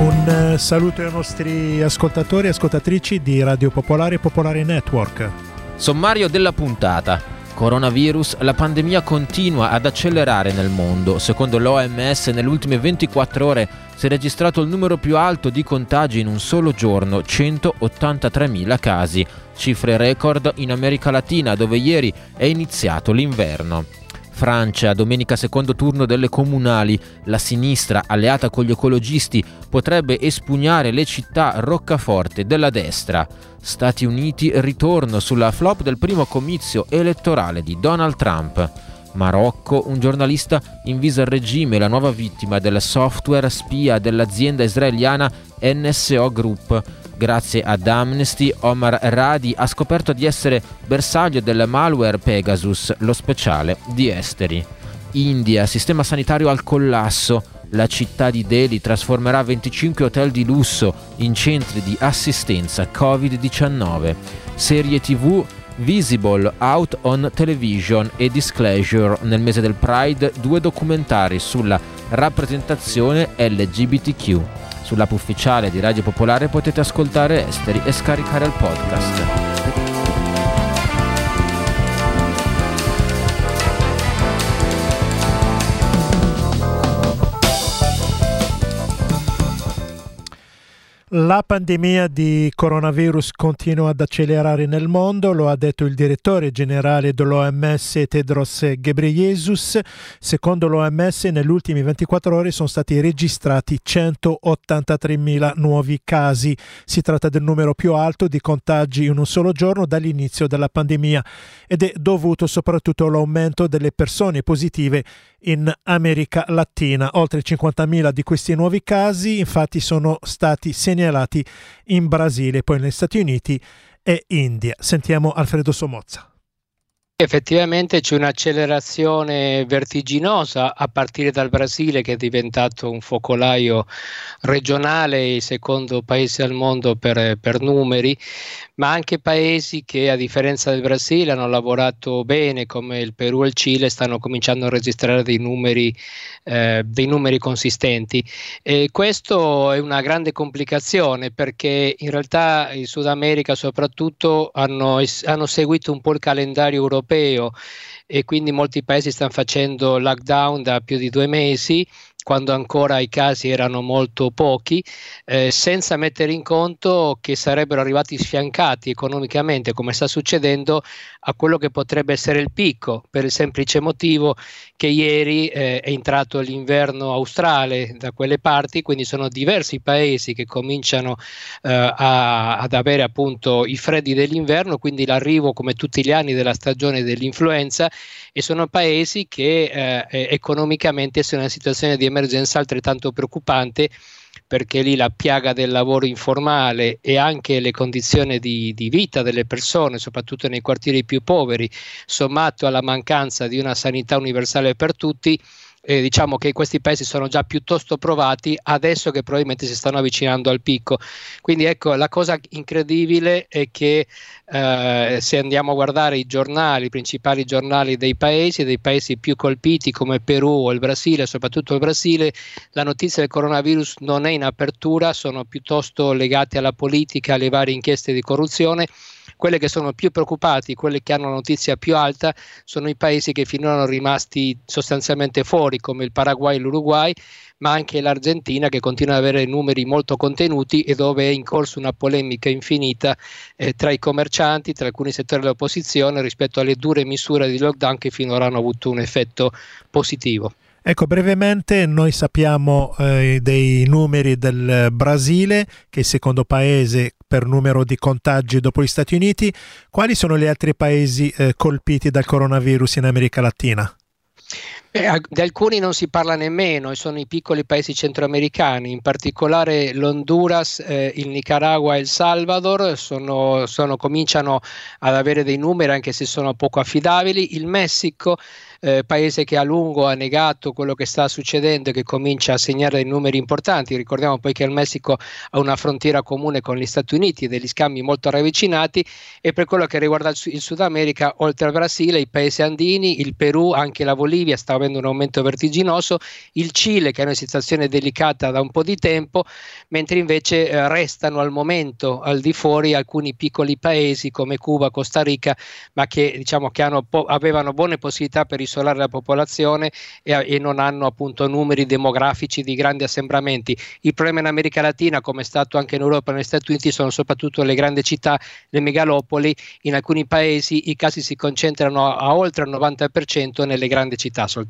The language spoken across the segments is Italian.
Un eh, saluto ai nostri ascoltatori e ascoltatrici di Radio Popolare e Popolare Network. Sommario della puntata. Coronavirus, la pandemia continua ad accelerare nel mondo. Secondo l'OMS nelle ultime 24 ore si è registrato il numero più alto di contagi in un solo giorno, 183.000 casi, cifre record in America Latina dove ieri è iniziato l'inverno. Francia, domenica secondo turno delle comunali, la sinistra, alleata con gli ecologisti, potrebbe espugnare le città roccaforte della destra. Stati Uniti, ritorno sulla flop del primo comizio elettorale di Donald Trump. Marocco, un giornalista invisa il regime la nuova vittima del software spia dell'azienda israeliana NSO Group. Grazie ad Amnesty, Omar Radi ha scoperto di essere bersaglio del malware Pegasus, lo speciale di esteri. India, sistema sanitario al collasso. La città di Delhi trasformerà 25 hotel di lusso in centri di assistenza Covid-19. Serie TV Visible Out on Television e Disclosure nel mese del Pride due documentari sulla rappresentazione LGBTQ. Sull'app ufficiale di Radio Popolare potete ascoltare Esteri e scaricare il podcast. La pandemia di coronavirus continua ad accelerare nel mondo, lo ha detto il direttore generale dell'OMS Tedros Ghebreyesus. Secondo l'OMS nelle ultime 24 ore sono stati registrati 183.000 nuovi casi. Si tratta del numero più alto di contagi in un solo giorno dall'inizio della pandemia ed è dovuto soprattutto all'aumento delle persone positive in America Latina. Oltre 50.000 di questi nuovi casi infatti sono stati segnalati in Brasile, poi negli Stati Uniti e India. Sentiamo Alfredo Somozza. Effettivamente c'è un'accelerazione vertiginosa a partire dal Brasile che è diventato un focolaio regionale, il secondo paese al mondo per, per, numeri, ma anche paesi che a differenza del Brasile hanno lavorato bene come il Perù e il Cile stanno cominciando a registrare dei numeri, eh, dei numeri consistenti. E questo è una grande complicazione perché in realtà il Sud America soprattutto hanno, hanno seguito un po' il calendario europeo europeo e quindi molti paesi stanno facendo lockdown da più di due mesi quando ancora i casi erano molto pochi, eh, senza mettere in conto che sarebbero arrivati sfiancati economicamente, come sta succedendo, a quello che potrebbe essere il picco, per il semplice motivo che ieri eh, è entrato l'inverno australe da quelle parti, quindi sono diversi paesi che cominciano eh, a, ad avere appunto i freddi dell'inverno, quindi l'arrivo come tutti gli anni della stagione dell'influenza e sono paesi che eh, economicamente sono in una situazione di emergenza altrettanto preoccupante perché lì la piaga del lavoro informale e anche le condizioni di, di, vita delle persone, soprattutto nei quartieri più poveri, sommato alla mancanza di una sanità universale per tutti, eh, diciamo che questi paesi sono già piuttosto provati adesso che probabilmente si stanno avvicinando al picco. Quindi ecco, la cosa incredibile è che eh, se andiamo a guardare i giornali, i principali giornali dei paesi, dei paesi più colpiti come Perù o il Brasile, soprattutto il Brasile, la notizia del coronavirus non è in apertura, sono piuttosto legati alla politica, alle varie inchieste di corruzione quelle che sono più preoccupati, quelle che hanno la notizia più alta, sono i paesi che finora sono rimasti sostanzialmente fuori, come il Paraguay e l'Uruguay, ma anche l'Argentina che continua ad avere numeri molto contenuti e dove è in corso una polemica infinita eh, tra i commercianti, tra alcuni settori dell'opposizione rispetto alle dure misure di lockdown che finora hanno avuto un effetto positivo. Ecco, brevemente noi sappiamo eh, dei numeri del Brasile, che è il secondo paese per numero di contagi dopo gli Stati Uniti. Quali sono gli altri paesi eh, colpiti dal coronavirus in America Latina? Eh, di alcuni non si parla nemmeno, sono i piccoli paesi centroamericani, in particolare l'Honduras, eh, il Nicaragua e il Salvador sono, sono, cominciano ad avere dei numeri anche se sono poco affidabili, il Messico eh, paese che a lungo ha negato quello che sta succedendo e che comincia a segnare dei numeri importanti. Ricordiamo poi che il Messico ha una frontiera comune con gli Stati Uniti, degli scambi molto ravvicinati e per quello che riguarda il, Sud America, oltre al Brasile, i paesi andini, il Perù, anche la Bolivia sta avendo un aumento vertiginoso, il Cile che è una situazione delicata da un po' di tempo, mentre invece eh, restano al momento al di fuori alcuni piccoli paesi come Cuba, Costa Rica, ma che diciamo che po- avevano buone possibilità per isolare la popolazione e, e, non hanno appunto numeri demografici di grandi assembramenti. Il problema in America Latina, come è stato anche in Europa e negli Stati Uniti, sono soprattutto le grandi città, le megalopoli. In alcuni paesi i casi si concentrano a oltre il 90% nelle grandi città soltanto.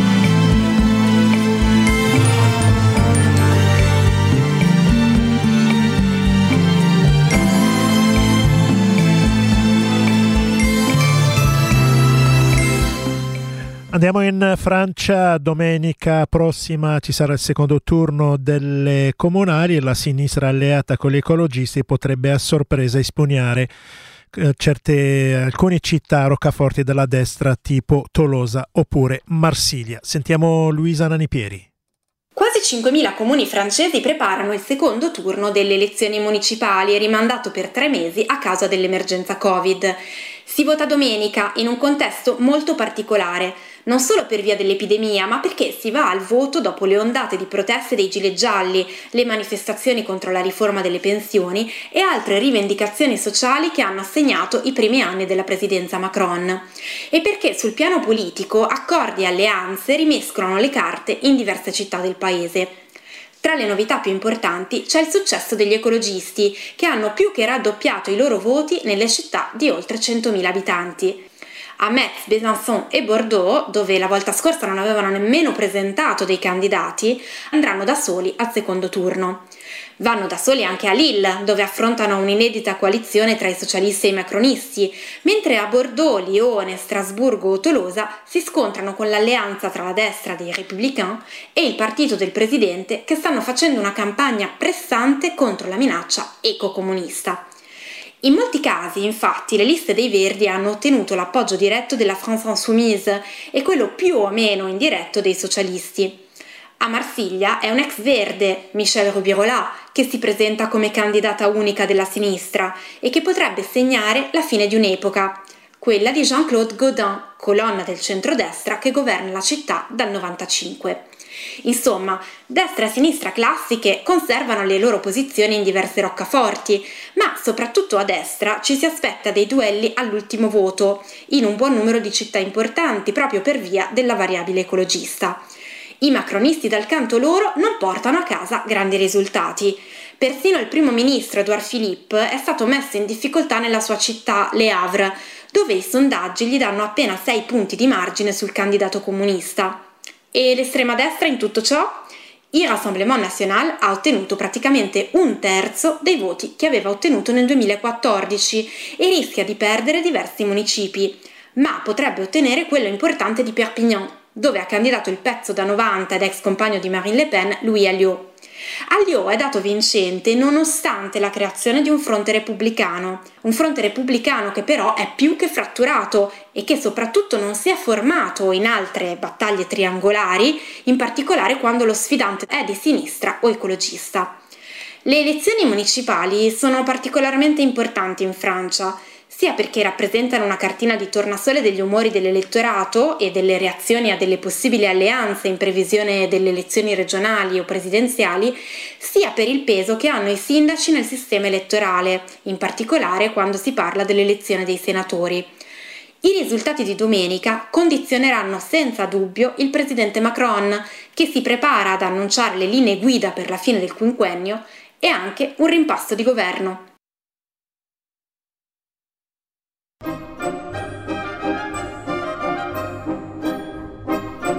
Andiamo in Francia, domenica prossima ci sarà il secondo turno delle comunali e la sinistra alleata con gli ecologisti potrebbe a sorpresa espugnare eh, certe, alcune città roccaforti della destra tipo Tolosa oppure Marsiglia. Sentiamo Luisa Nanipieri. Quasi 5.000 comuni francesi preparano il secondo turno delle elezioni municipali, rimandato per tre mesi a causa dell'emergenza Covid. Si vota domenica in un contesto molto particolare non solo per via dell'epidemia, ma perché si va al voto dopo le ondate di proteste dei gilet gialli, le manifestazioni contro la riforma delle pensioni e altre rivendicazioni sociali che hanno assegnato i primi anni della presidenza Macron. E perché sul piano politico accordi e alleanze rimescolano le carte in diverse città del paese. Tra le novità più importanti c'è il successo degli ecologisti, che hanno più che raddoppiato i loro voti nelle città di oltre 100.000 abitanti a Metz, Besançon e Bordeaux, dove la volta scorsa non avevano nemmeno presentato dei candidati, andranno da soli al secondo turno. Vanno da soli anche a Lille, dove affrontano un'inedita coalizione tra i socialisti e i macronisti, mentre a Bordeaux, Lione, Strasburgo o Tolosa si scontrano con l'alleanza tra la destra dei Républicains e il partito del presidente che stanno facendo una campagna pressante contro la minaccia ecocomunista. In molti casi, infatti, le liste dei Verdi hanno ottenuto l'appoggio diretto della France Insoumise e quello più o meno indiretto dei socialisti. A Marsiglia è un ex verde, Michel Rubirola, che si presenta come candidata unica della sinistra e che potrebbe segnare la fine di un'epoca, quella di Jean-Claude Gaudin, colonna del centrodestra che governa la città dal 95. Insomma, destra e sinistra classiche conservano le loro posizioni in diverse roccaforti, ma soprattutto a destra ci si aspetta dei duelli all'ultimo voto, in un buon numero di città importanti proprio per via della variabile ecologista. I macronisti dal canto loro non portano a casa grandi risultati. Persino il primo ministro Edouard Philippe è stato messo in difficoltà nella sua città, Le Havre, dove i sondaggi gli danno appena 6 punti di margine sul candidato comunista. E l'estrema destra in tutto ciò? Il Rassemblement National ha ottenuto praticamente un terzo dei voti che aveva ottenuto nel 2014 e rischia di perdere diversi municipi, ma potrebbe ottenere quello importante di Perpignan, dove ha candidato il pezzo da 90 ed ex compagno di Marine Le Pen, Louis Alliot. Alliot è dato vincente nonostante la creazione di un fronte repubblicano, un fronte repubblicano che però è più che fratturato e che soprattutto non si è formato in altre battaglie triangolari, in particolare quando lo sfidante è di sinistra o ecologista. Le elezioni municipali sono particolarmente importanti in Francia sia perché rappresentano una cartina di tornasole degli umori dell'elettorato e delle reazioni a delle possibili alleanze in previsione delle elezioni regionali o presidenziali, sia per il peso che hanno i sindaci nel sistema elettorale, in particolare quando si parla dell'elezione dei senatori. I risultati di domenica condizioneranno senza dubbio il presidente Macron, che si prepara ad annunciare le linee guida per la fine del quinquennio e anche un rimpasto di governo.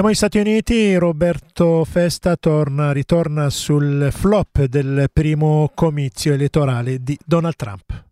Andiamo agli Stati Uniti, Roberto Festa torna, ritorna sul flop del primo comizio elettorale di Donald Trump.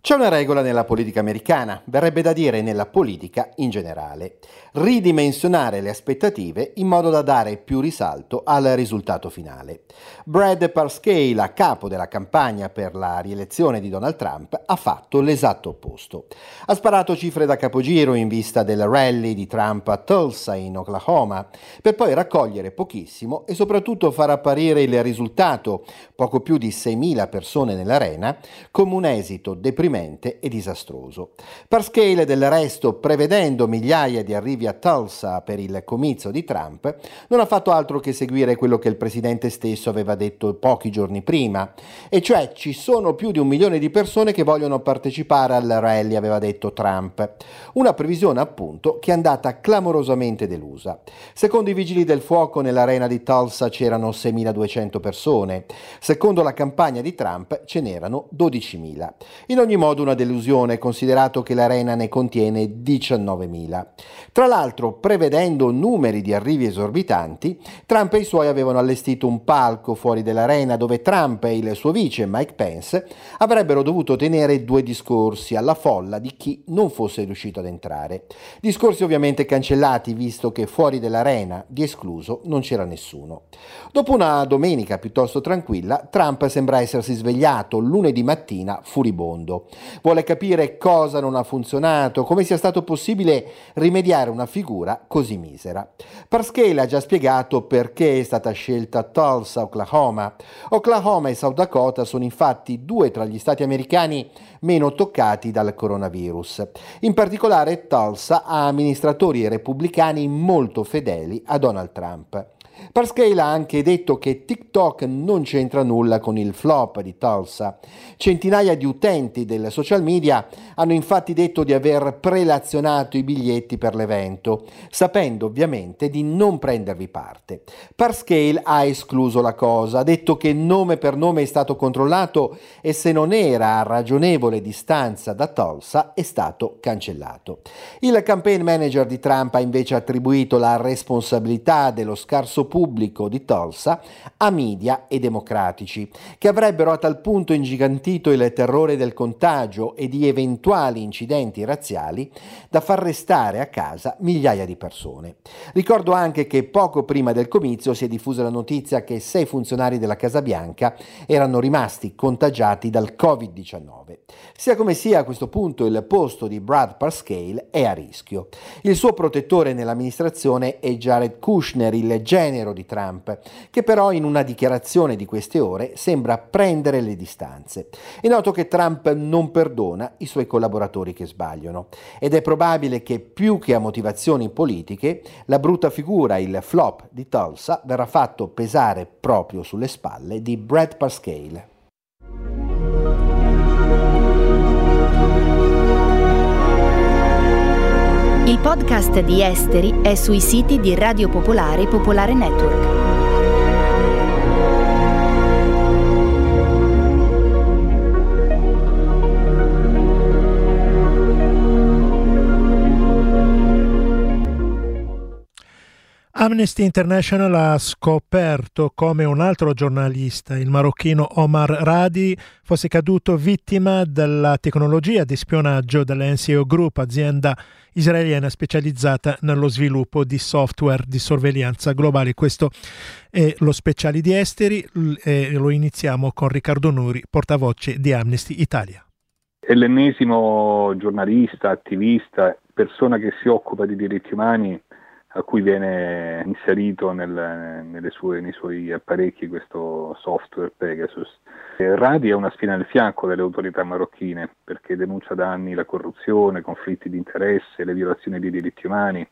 C'è una regola nella politica americana, verrebbe da dire nella politica in generale, ridimensionare le aspettative in modo da dare più risalto al risultato finale. Brad Parscale, a capo della campagna per la rielezione di Donald Trump, ha fatto l'esatto opposto. Ha sparato cifre da capogiro in vista del rally di Trump a Tulsa in Oklahoma, per poi raccogliere pochissimo e soprattutto far apparire il risultato, poco più di 6.000 persone nell'arena, come un esito deprimente e disastroso. Parscale del resto, prevedendo migliaia di arrivi a Tulsa per il comizio di Trump, non ha fatto altro che seguire quello che il presidente stesso aveva detto pochi giorni prima, e cioè ci sono più di un milione di persone che vogliono partecipare al rally, aveva detto Trump. Una previsione appunto che è andata clamorosamente delusa. Secondo i vigili del fuoco nell'arena di Tulsa c'erano 6.200 persone, secondo la campagna di Trump ce n'erano 12.000. In ogni modo una delusione considerato che l'arena ne contiene 19.000. Tra l'altro, prevedendo numeri di arrivi esorbitanti, Trump e i suoi avevano allestito un palco fuori dell'arena dove Trump e il suo vice Mike Pence avrebbero dovuto tenere due discorsi alla folla di chi non fosse riuscito ad entrare. Discorsi ovviamente cancellati visto che fuori dell'arena, di escluso, non c'era nessuno. Dopo una domenica piuttosto tranquilla, Trump sembra essersi svegliato lunedì mattina furibondo. Vuole capire cosa non ha funzionato, come sia stato possibile rimediare una figura così misera. Parscale ha già spiegato perché è stata scelta Tulsa, Oklahoma. Oklahoma e South Dakota sono infatti due tra gli stati americani meno toccati dal coronavirus. In particolare Tulsa ha amministratori repubblicani molto fedeli a Donald Trump. Parscale ha anche detto che TikTok non c'entra nulla con il flop di Tulsa. Centinaia di utenti del social media hanno infatti detto di aver prelazionato i biglietti per l'evento, sapendo ovviamente di non prendervi parte. Parscale ha escluso la cosa, ha detto che nome per nome è stato controllato e se non era a ragionevole distanza da Tulsa è stato cancellato. Il campaign manager di Trump ha invece attribuito la responsabilità dello scarso pubblico di Tulsa a media e democratici, che avrebbero a tal punto ingigantito il terrore del contagio e di eventuali incidenti razziali da far restare a casa migliaia di persone. Ricordo anche che poco prima del comizio si è diffusa la notizia che sei funzionari della Casa Bianca erano rimasti contagiati dal Covid-19. Sia come sia a questo punto il posto di Brad Parscale è a rischio. Il suo protettore nell'amministrazione è Jared Kushner, il genere genero di Trump, che però in una dichiarazione di queste ore sembra prendere le distanze. È noto che Trump non perdona i suoi collaboratori che sbagliano ed è probabile che più che a motivazioni politiche la brutta figura, il flop di Tulsa, verrà fatto pesare proprio sulle spalle di Brad Parscale. Il podcast di Esteri è sui siti di Radio Popolare e Popolare Network. Amnesty International ha scoperto come un altro giornalista, il marocchino Omar Radi, fosse caduto vittima della tecnologia di spionaggio dell'NCO Group, azienda israeliana specializzata nello sviluppo di software di sorveglianza globale. Questo è lo speciale di esteri e lo iniziamo con Riccardo Nuri, portavoce di Amnesty Italia. È l'ennesimo giornalista, attivista persona che si occupa di diritti umani a cui viene inserito nel, sue, nei suoi apparecchi questo software Pegasus. Radi è una spina nel fianco delle autorità marocchine perché denuncia da anni la corruzione, conflitti di interesse, le violazioni dei diritti umani.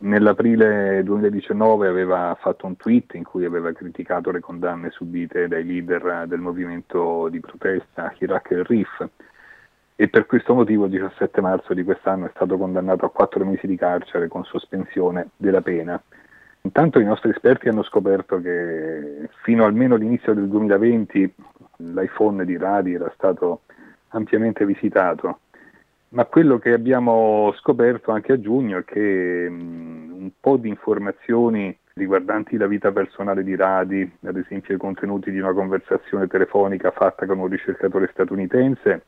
Nell'aprile 2019 aveva fatto un tweet in cui aveva criticato le condanne subite dai leader del movimento di protesta Hirak el-Rif e per questo motivo il 17 marzo di quest'anno è stato condannato a quattro mesi di carcere con sospensione della pena. Intanto i nostri esperti hanno scoperto che fino almeno all'inizio del 2020 l'iPhone di Radi era stato ampiamente visitato, ma quello che abbiamo scoperto anche a giugno è che un po' di informazioni riguardanti la vita personale di Radi, ad esempio i contenuti di una conversazione telefonica fatta con un ricercatore statunitense,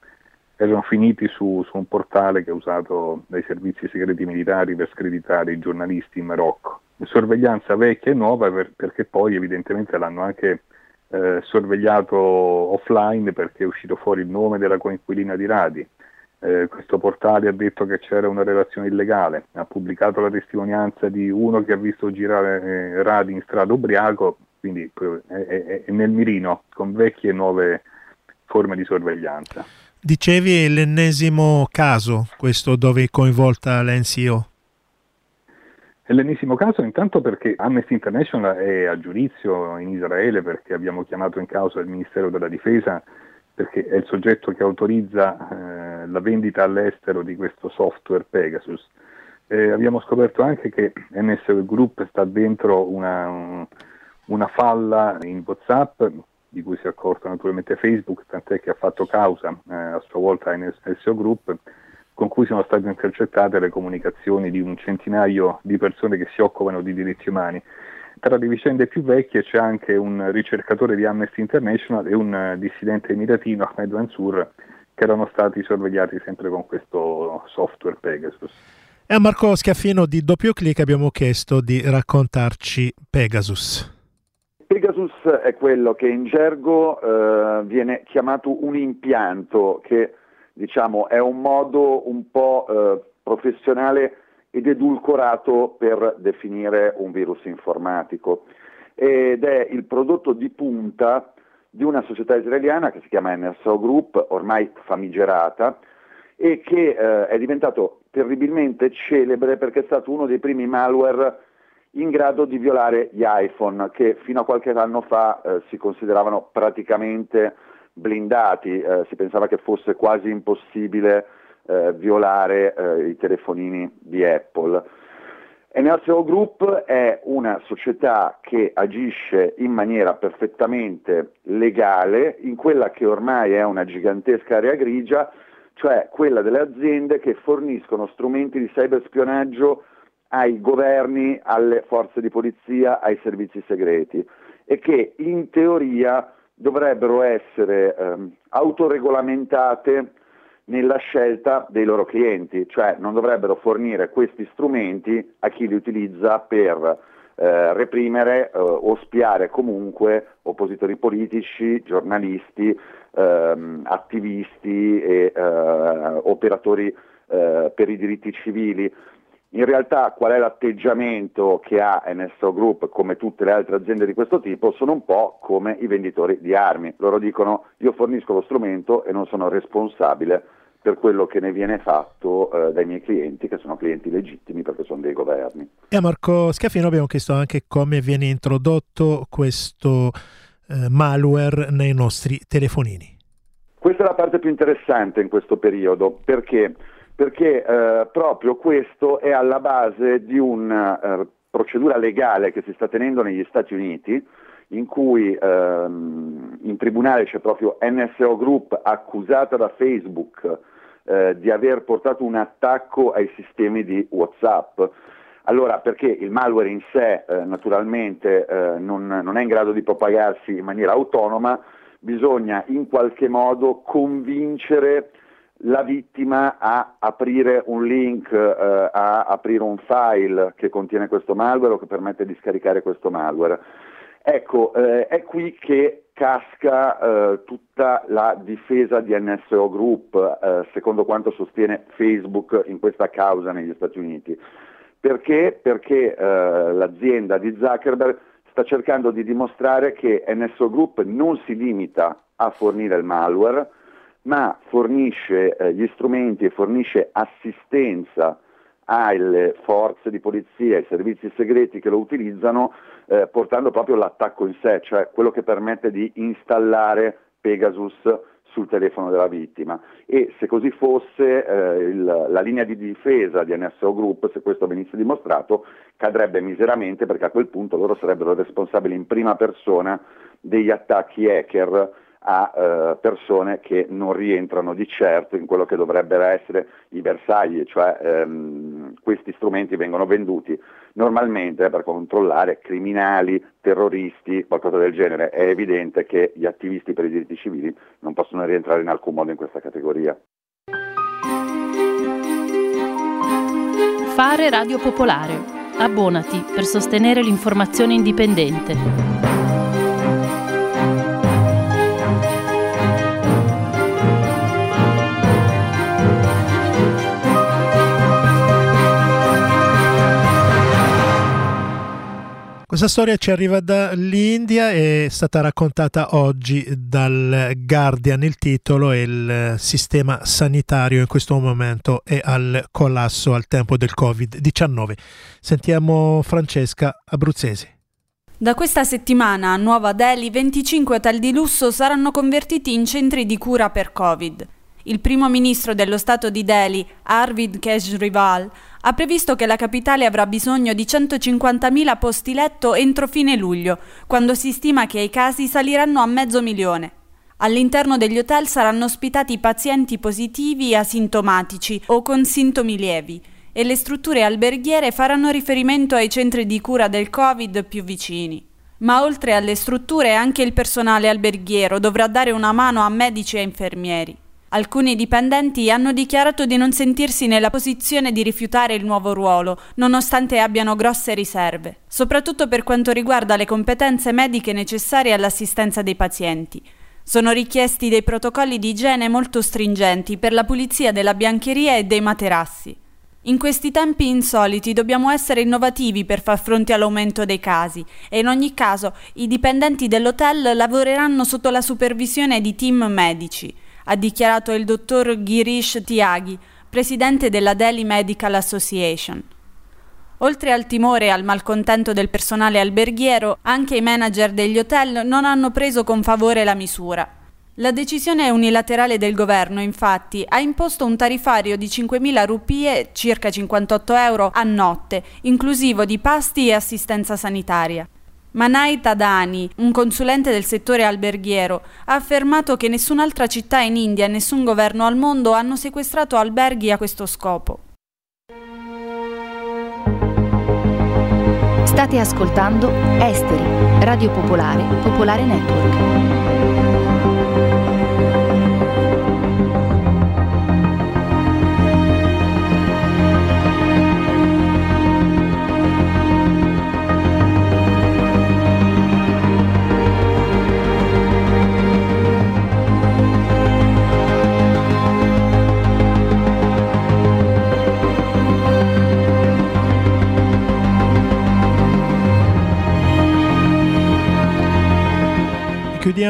erano finiti su, su, un portale che è usato dai servizi segreti militari per screditare i giornalisti in Marocco. Sorveglianza vecchia e nuova per, perché poi evidentemente l'hanno anche eh, sorvegliato offline perché è uscito fuori il nome della coinquilina di Radi. Eh, questo portale ha detto che c'era una relazione illegale, ha pubblicato la testimonianza di uno che ha visto girare eh, Radi in strada ubriaco, quindi è, è, è nel mirino con vecchie e nuove forme di sorveglianza. Dicevi l'ennesimo caso, questo dove è coinvolta l'NCO. È l'ennesimo caso intanto perché Amnesty International è a giudizio in Israele perché abbiamo chiamato in causa il Ministero della Difesa perché è il soggetto che autorizza eh, la vendita all'estero di questo software Pegasus. Eh, abbiamo scoperto anche che NSO Group sta dentro una, una falla in WhatsApp di cui si è accorto naturalmente Facebook, tant'è che ha fatto causa eh, a sua volta in SEO Group, con cui sono state intercettate le comunicazioni di un centinaio di persone che si occupano di diritti umani. Tra le vicende più vecchie c'è anche un ricercatore di Amnesty International e un dissidente emiratino, Ahmed Mansour, che erano stati sorvegliati sempre con questo software Pegasus. E a Marco Scaffino di Doppio Clic abbiamo chiesto di raccontarci Pegasus. Pegasus è quello che in gergo eh, viene chiamato un impianto, che diciamo, è un modo un po' eh, professionale ed edulcorato per definire un virus informatico. Ed è il prodotto di punta di una società israeliana che si chiama NSO Group, ormai famigerata, e che eh, è diventato terribilmente celebre perché è stato uno dei primi malware in grado di violare gli iPhone che fino a qualche anno fa eh, si consideravano praticamente blindati, eh, si pensava che fosse quasi impossibile eh, violare eh, i telefonini di Apple. NSO Group è una società che agisce in maniera perfettamente legale in quella che ormai è una gigantesca area grigia, cioè quella delle aziende che forniscono strumenti di cyberspionaggio ai governi, alle forze di polizia, ai servizi segreti e che in teoria dovrebbero essere ehm, autoregolamentate nella scelta dei loro clienti, cioè non dovrebbero fornire questi strumenti a chi li utilizza per eh, reprimere eh, o spiare comunque oppositori politici, giornalisti, ehm, attivisti e eh, operatori eh, per i diritti civili. In realtà qual è l'atteggiamento che ha NSO Group come tutte le altre aziende di questo tipo? Sono un po' come i venditori di armi. Loro dicono io fornisco lo strumento e non sono responsabile per quello che ne viene fatto eh, dai miei clienti, che sono clienti legittimi perché sono dei governi. E a Marco Schiaffino abbiamo chiesto anche come viene introdotto questo eh, malware nei nostri telefonini. Questa è la parte più interessante in questo periodo perché perché eh, proprio questo è alla base di una eh, procedura legale che si sta tenendo negli Stati Uniti, in cui ehm, in tribunale c'è proprio NSO Group accusata da Facebook eh, di aver portato un attacco ai sistemi di WhatsApp. Allora, perché il malware in sé eh, naturalmente eh, non, non è in grado di propagarsi in maniera autonoma, bisogna in qualche modo convincere la vittima a aprire un link, eh, a aprire un file che contiene questo malware o che permette di scaricare questo malware. Ecco, eh, è qui che casca eh, tutta la difesa di NSO Group, eh, secondo quanto sostiene Facebook in questa causa negli Stati Uniti. Perché? Perché eh, l'azienda di Zuckerberg sta cercando di dimostrare che NSO Group non si limita a fornire il malware, ma fornisce eh, gli strumenti e fornisce assistenza alle forze di polizia, ai servizi segreti che lo utilizzano, eh, portando proprio l'attacco in sé, cioè quello che permette di installare Pegasus sul telefono della vittima. E se così fosse eh, il, la linea di difesa di NSO Group, se questo venisse dimostrato, cadrebbe miseramente perché a quel punto loro sarebbero responsabili in prima persona degli attacchi hacker a eh, persone che non rientrano di certo in quello che dovrebbero essere i bersagli, cioè ehm, questi strumenti vengono venduti normalmente per controllare criminali, terroristi, qualcosa del genere. È evidente che gli attivisti per i diritti civili non possono rientrare in alcun modo in questa categoria. Fare Radio Popolare. Abbonati per sostenere l'informazione indipendente. Questa storia ci arriva dall'India e è stata raccontata oggi dal Guardian. Il titolo è il sistema sanitario in questo momento è al collasso al tempo del Covid-19. Sentiamo Francesca Abruzzesi. Da questa settimana a Nuova Delhi 25 hotel di lusso saranno convertiti in centri di cura per Covid. Il primo ministro dello Stato di Delhi, Arvind Kejrival, ha previsto che la capitale avrà bisogno di 150.000 posti letto entro fine luglio, quando si stima che i casi saliranno a mezzo milione. All'interno degli hotel saranno ospitati pazienti positivi asintomatici o con sintomi lievi e le strutture alberghiere faranno riferimento ai centri di cura del Covid più vicini. Ma oltre alle strutture anche il personale alberghiero dovrà dare una mano a medici e infermieri. Alcuni dipendenti hanno dichiarato di non sentirsi nella posizione di rifiutare il nuovo ruolo, nonostante abbiano grosse riserve, soprattutto per quanto riguarda le competenze mediche necessarie all'assistenza dei pazienti. Sono richiesti dei protocolli di igiene molto stringenti per la pulizia della biancheria e dei materassi. In questi tempi insoliti dobbiamo essere innovativi per far fronte all'aumento dei casi e in ogni caso i dipendenti dell'hotel lavoreranno sotto la supervisione di team medici ha dichiarato il dottor Girish Tyagi, presidente della Delhi Medical Association. Oltre al timore e al malcontento del personale alberghiero, anche i manager degli hotel non hanno preso con favore la misura. La decisione unilaterale del governo, infatti, ha imposto un tarifario di 5.000 rupie, circa 58 euro, a notte, inclusivo di pasti e assistenza sanitaria. Manai Tadani, un consulente del settore alberghiero, ha affermato che nessun'altra città in India e nessun governo al mondo hanno sequestrato alberghi a questo scopo. State ascoltando Esteri, Radio Popolare, Popolare Network.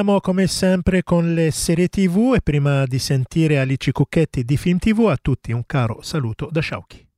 Chiudiamo come sempre con le serie tv e prima di sentire Alici Cucchetti di Film TV a tutti un caro saluto da Sciauchi.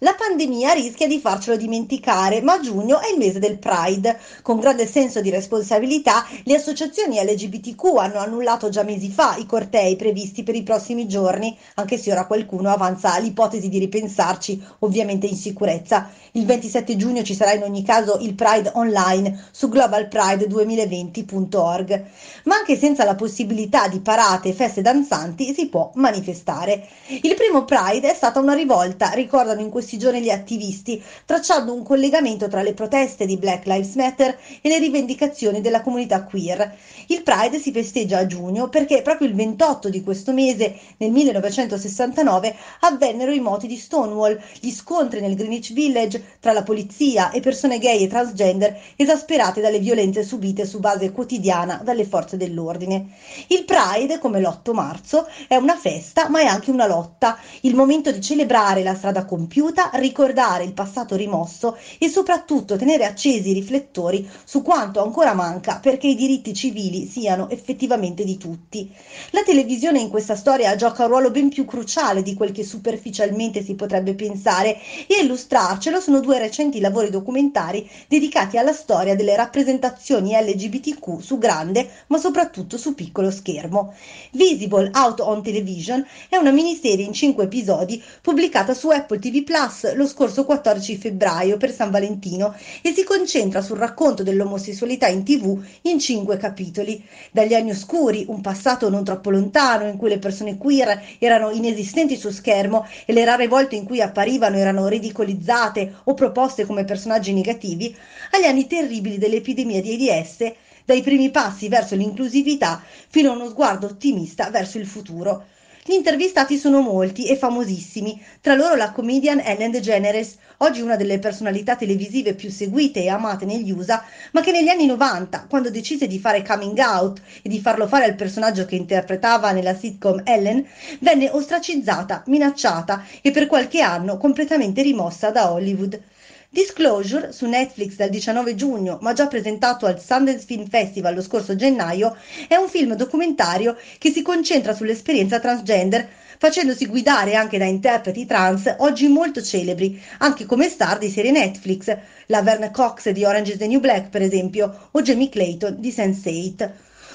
La pandemia rischia di farcelo dimenticare, ma giugno è il mese del Pride. Con grande senso di responsabilità, le associazioni LGBTQ hanno annullato già mesi fa i cortei previsti per i prossimi giorni, anche se ora qualcuno avanza l'ipotesi di ripensarci, ovviamente in sicurezza. Il 27 giugno ci sarà in ogni caso il Pride online su globalpride2020.org. Ma anche senza la possibilità di parate e feste danzanti si può manifestare. Il primo Pride è stata una rivolta, ricordano in questo questi giorni gli attivisti, tracciando un collegamento tra le proteste di Black Lives Matter e le rivendicazioni della comunità queer. Il Pride si festeggia a giugno perché proprio il 28 di questo mese, nel 1969, avvennero i moti di Stonewall, gli scontri nel Greenwich Village tra la polizia e persone gay e transgender esasperate dalle violenze subite su base quotidiana dalle forze dell'ordine. Il Pride, come l'8 marzo, è una festa ma è anche una lotta, il momento di celebrare la strada compiuta, ricordare il passato rimosso e soprattutto tenere accesi i riflettori su quanto ancora manca perché i diritti civili siano effettivamente di tutti. La televisione in questa storia gioca un ruolo ben più cruciale di quel che superficialmente si potrebbe pensare e a illustrarcelo sono due recenti lavori documentari dedicati alla storia delle rappresentazioni LGBTQ su grande ma soprattutto su piccolo schermo. Visible Out on Television è una miniserie in cinque episodi pubblicata su Apple TV Plus lo scorso 14 febbraio per San Valentino e si concentra sul racconto dell'omosessualità in tv in cinque capitoli. Dagli anni oscuri, un passato non troppo lontano in cui le persone queer erano inesistenti su schermo e le rare volte in cui apparivano erano ridicolizzate o proposte come personaggi negativi, agli anni terribili dell'epidemia di AIDS, dai primi passi verso l'inclusività fino a uno sguardo ottimista verso il futuro. Gli intervistati sono molti e famosissimi, tra loro la comedian Ellen DeGeneres, oggi una delle personalità televisive più seguite e amate negli USA, ma che negli anni 90, quando decise di fare coming out e di farlo fare al personaggio che interpretava nella sitcom Ellen, venne ostracizzata, minacciata e per qualche anno completamente rimossa da Hollywood. Disclosure su Netflix dal 19 giugno, ma già presentato al Sundance Film Festival lo scorso gennaio, è un film documentario che si concentra sull'esperienza transgender, facendosi guidare anche da interpreti trans oggi molto celebri, anche come star di serie Netflix, la Verne Cox di Orange is the New Black, per esempio, o Jamie Clayton di Sense8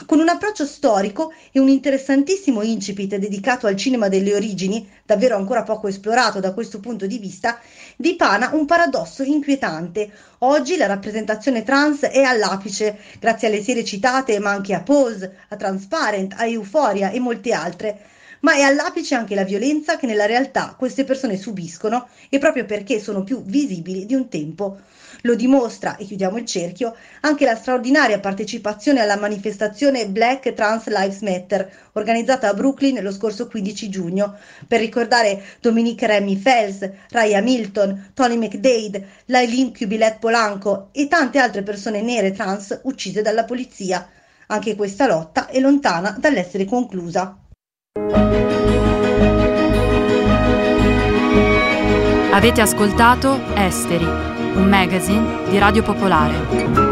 con un approccio storico e un interessantissimo incipit dedicato al cinema delle origini, davvero ancora poco esplorato da questo punto di vista, dipana un paradosso inquietante. Oggi la rappresentazione trans è all'apice, grazie alle serie citate, ma anche a Pose, a Transparent, a Euphoria e molte altre ma è all'apice anche la violenza che nella realtà queste persone subiscono e proprio perché sono più visibili di un tempo. Lo dimostra, e chiudiamo il cerchio, anche la straordinaria partecipazione alla manifestazione Black Trans Lives Matter, organizzata a Brooklyn lo scorso 15 giugno, per ricordare Dominique Remy Fels, Raya Milton, Tony McDade, Lailin Kubilet Polanco e tante altre persone nere trans uccise dalla polizia. Anche questa lotta è lontana dall'essere conclusa. Avete ascoltato Esteri un magazine di Radio Popolare.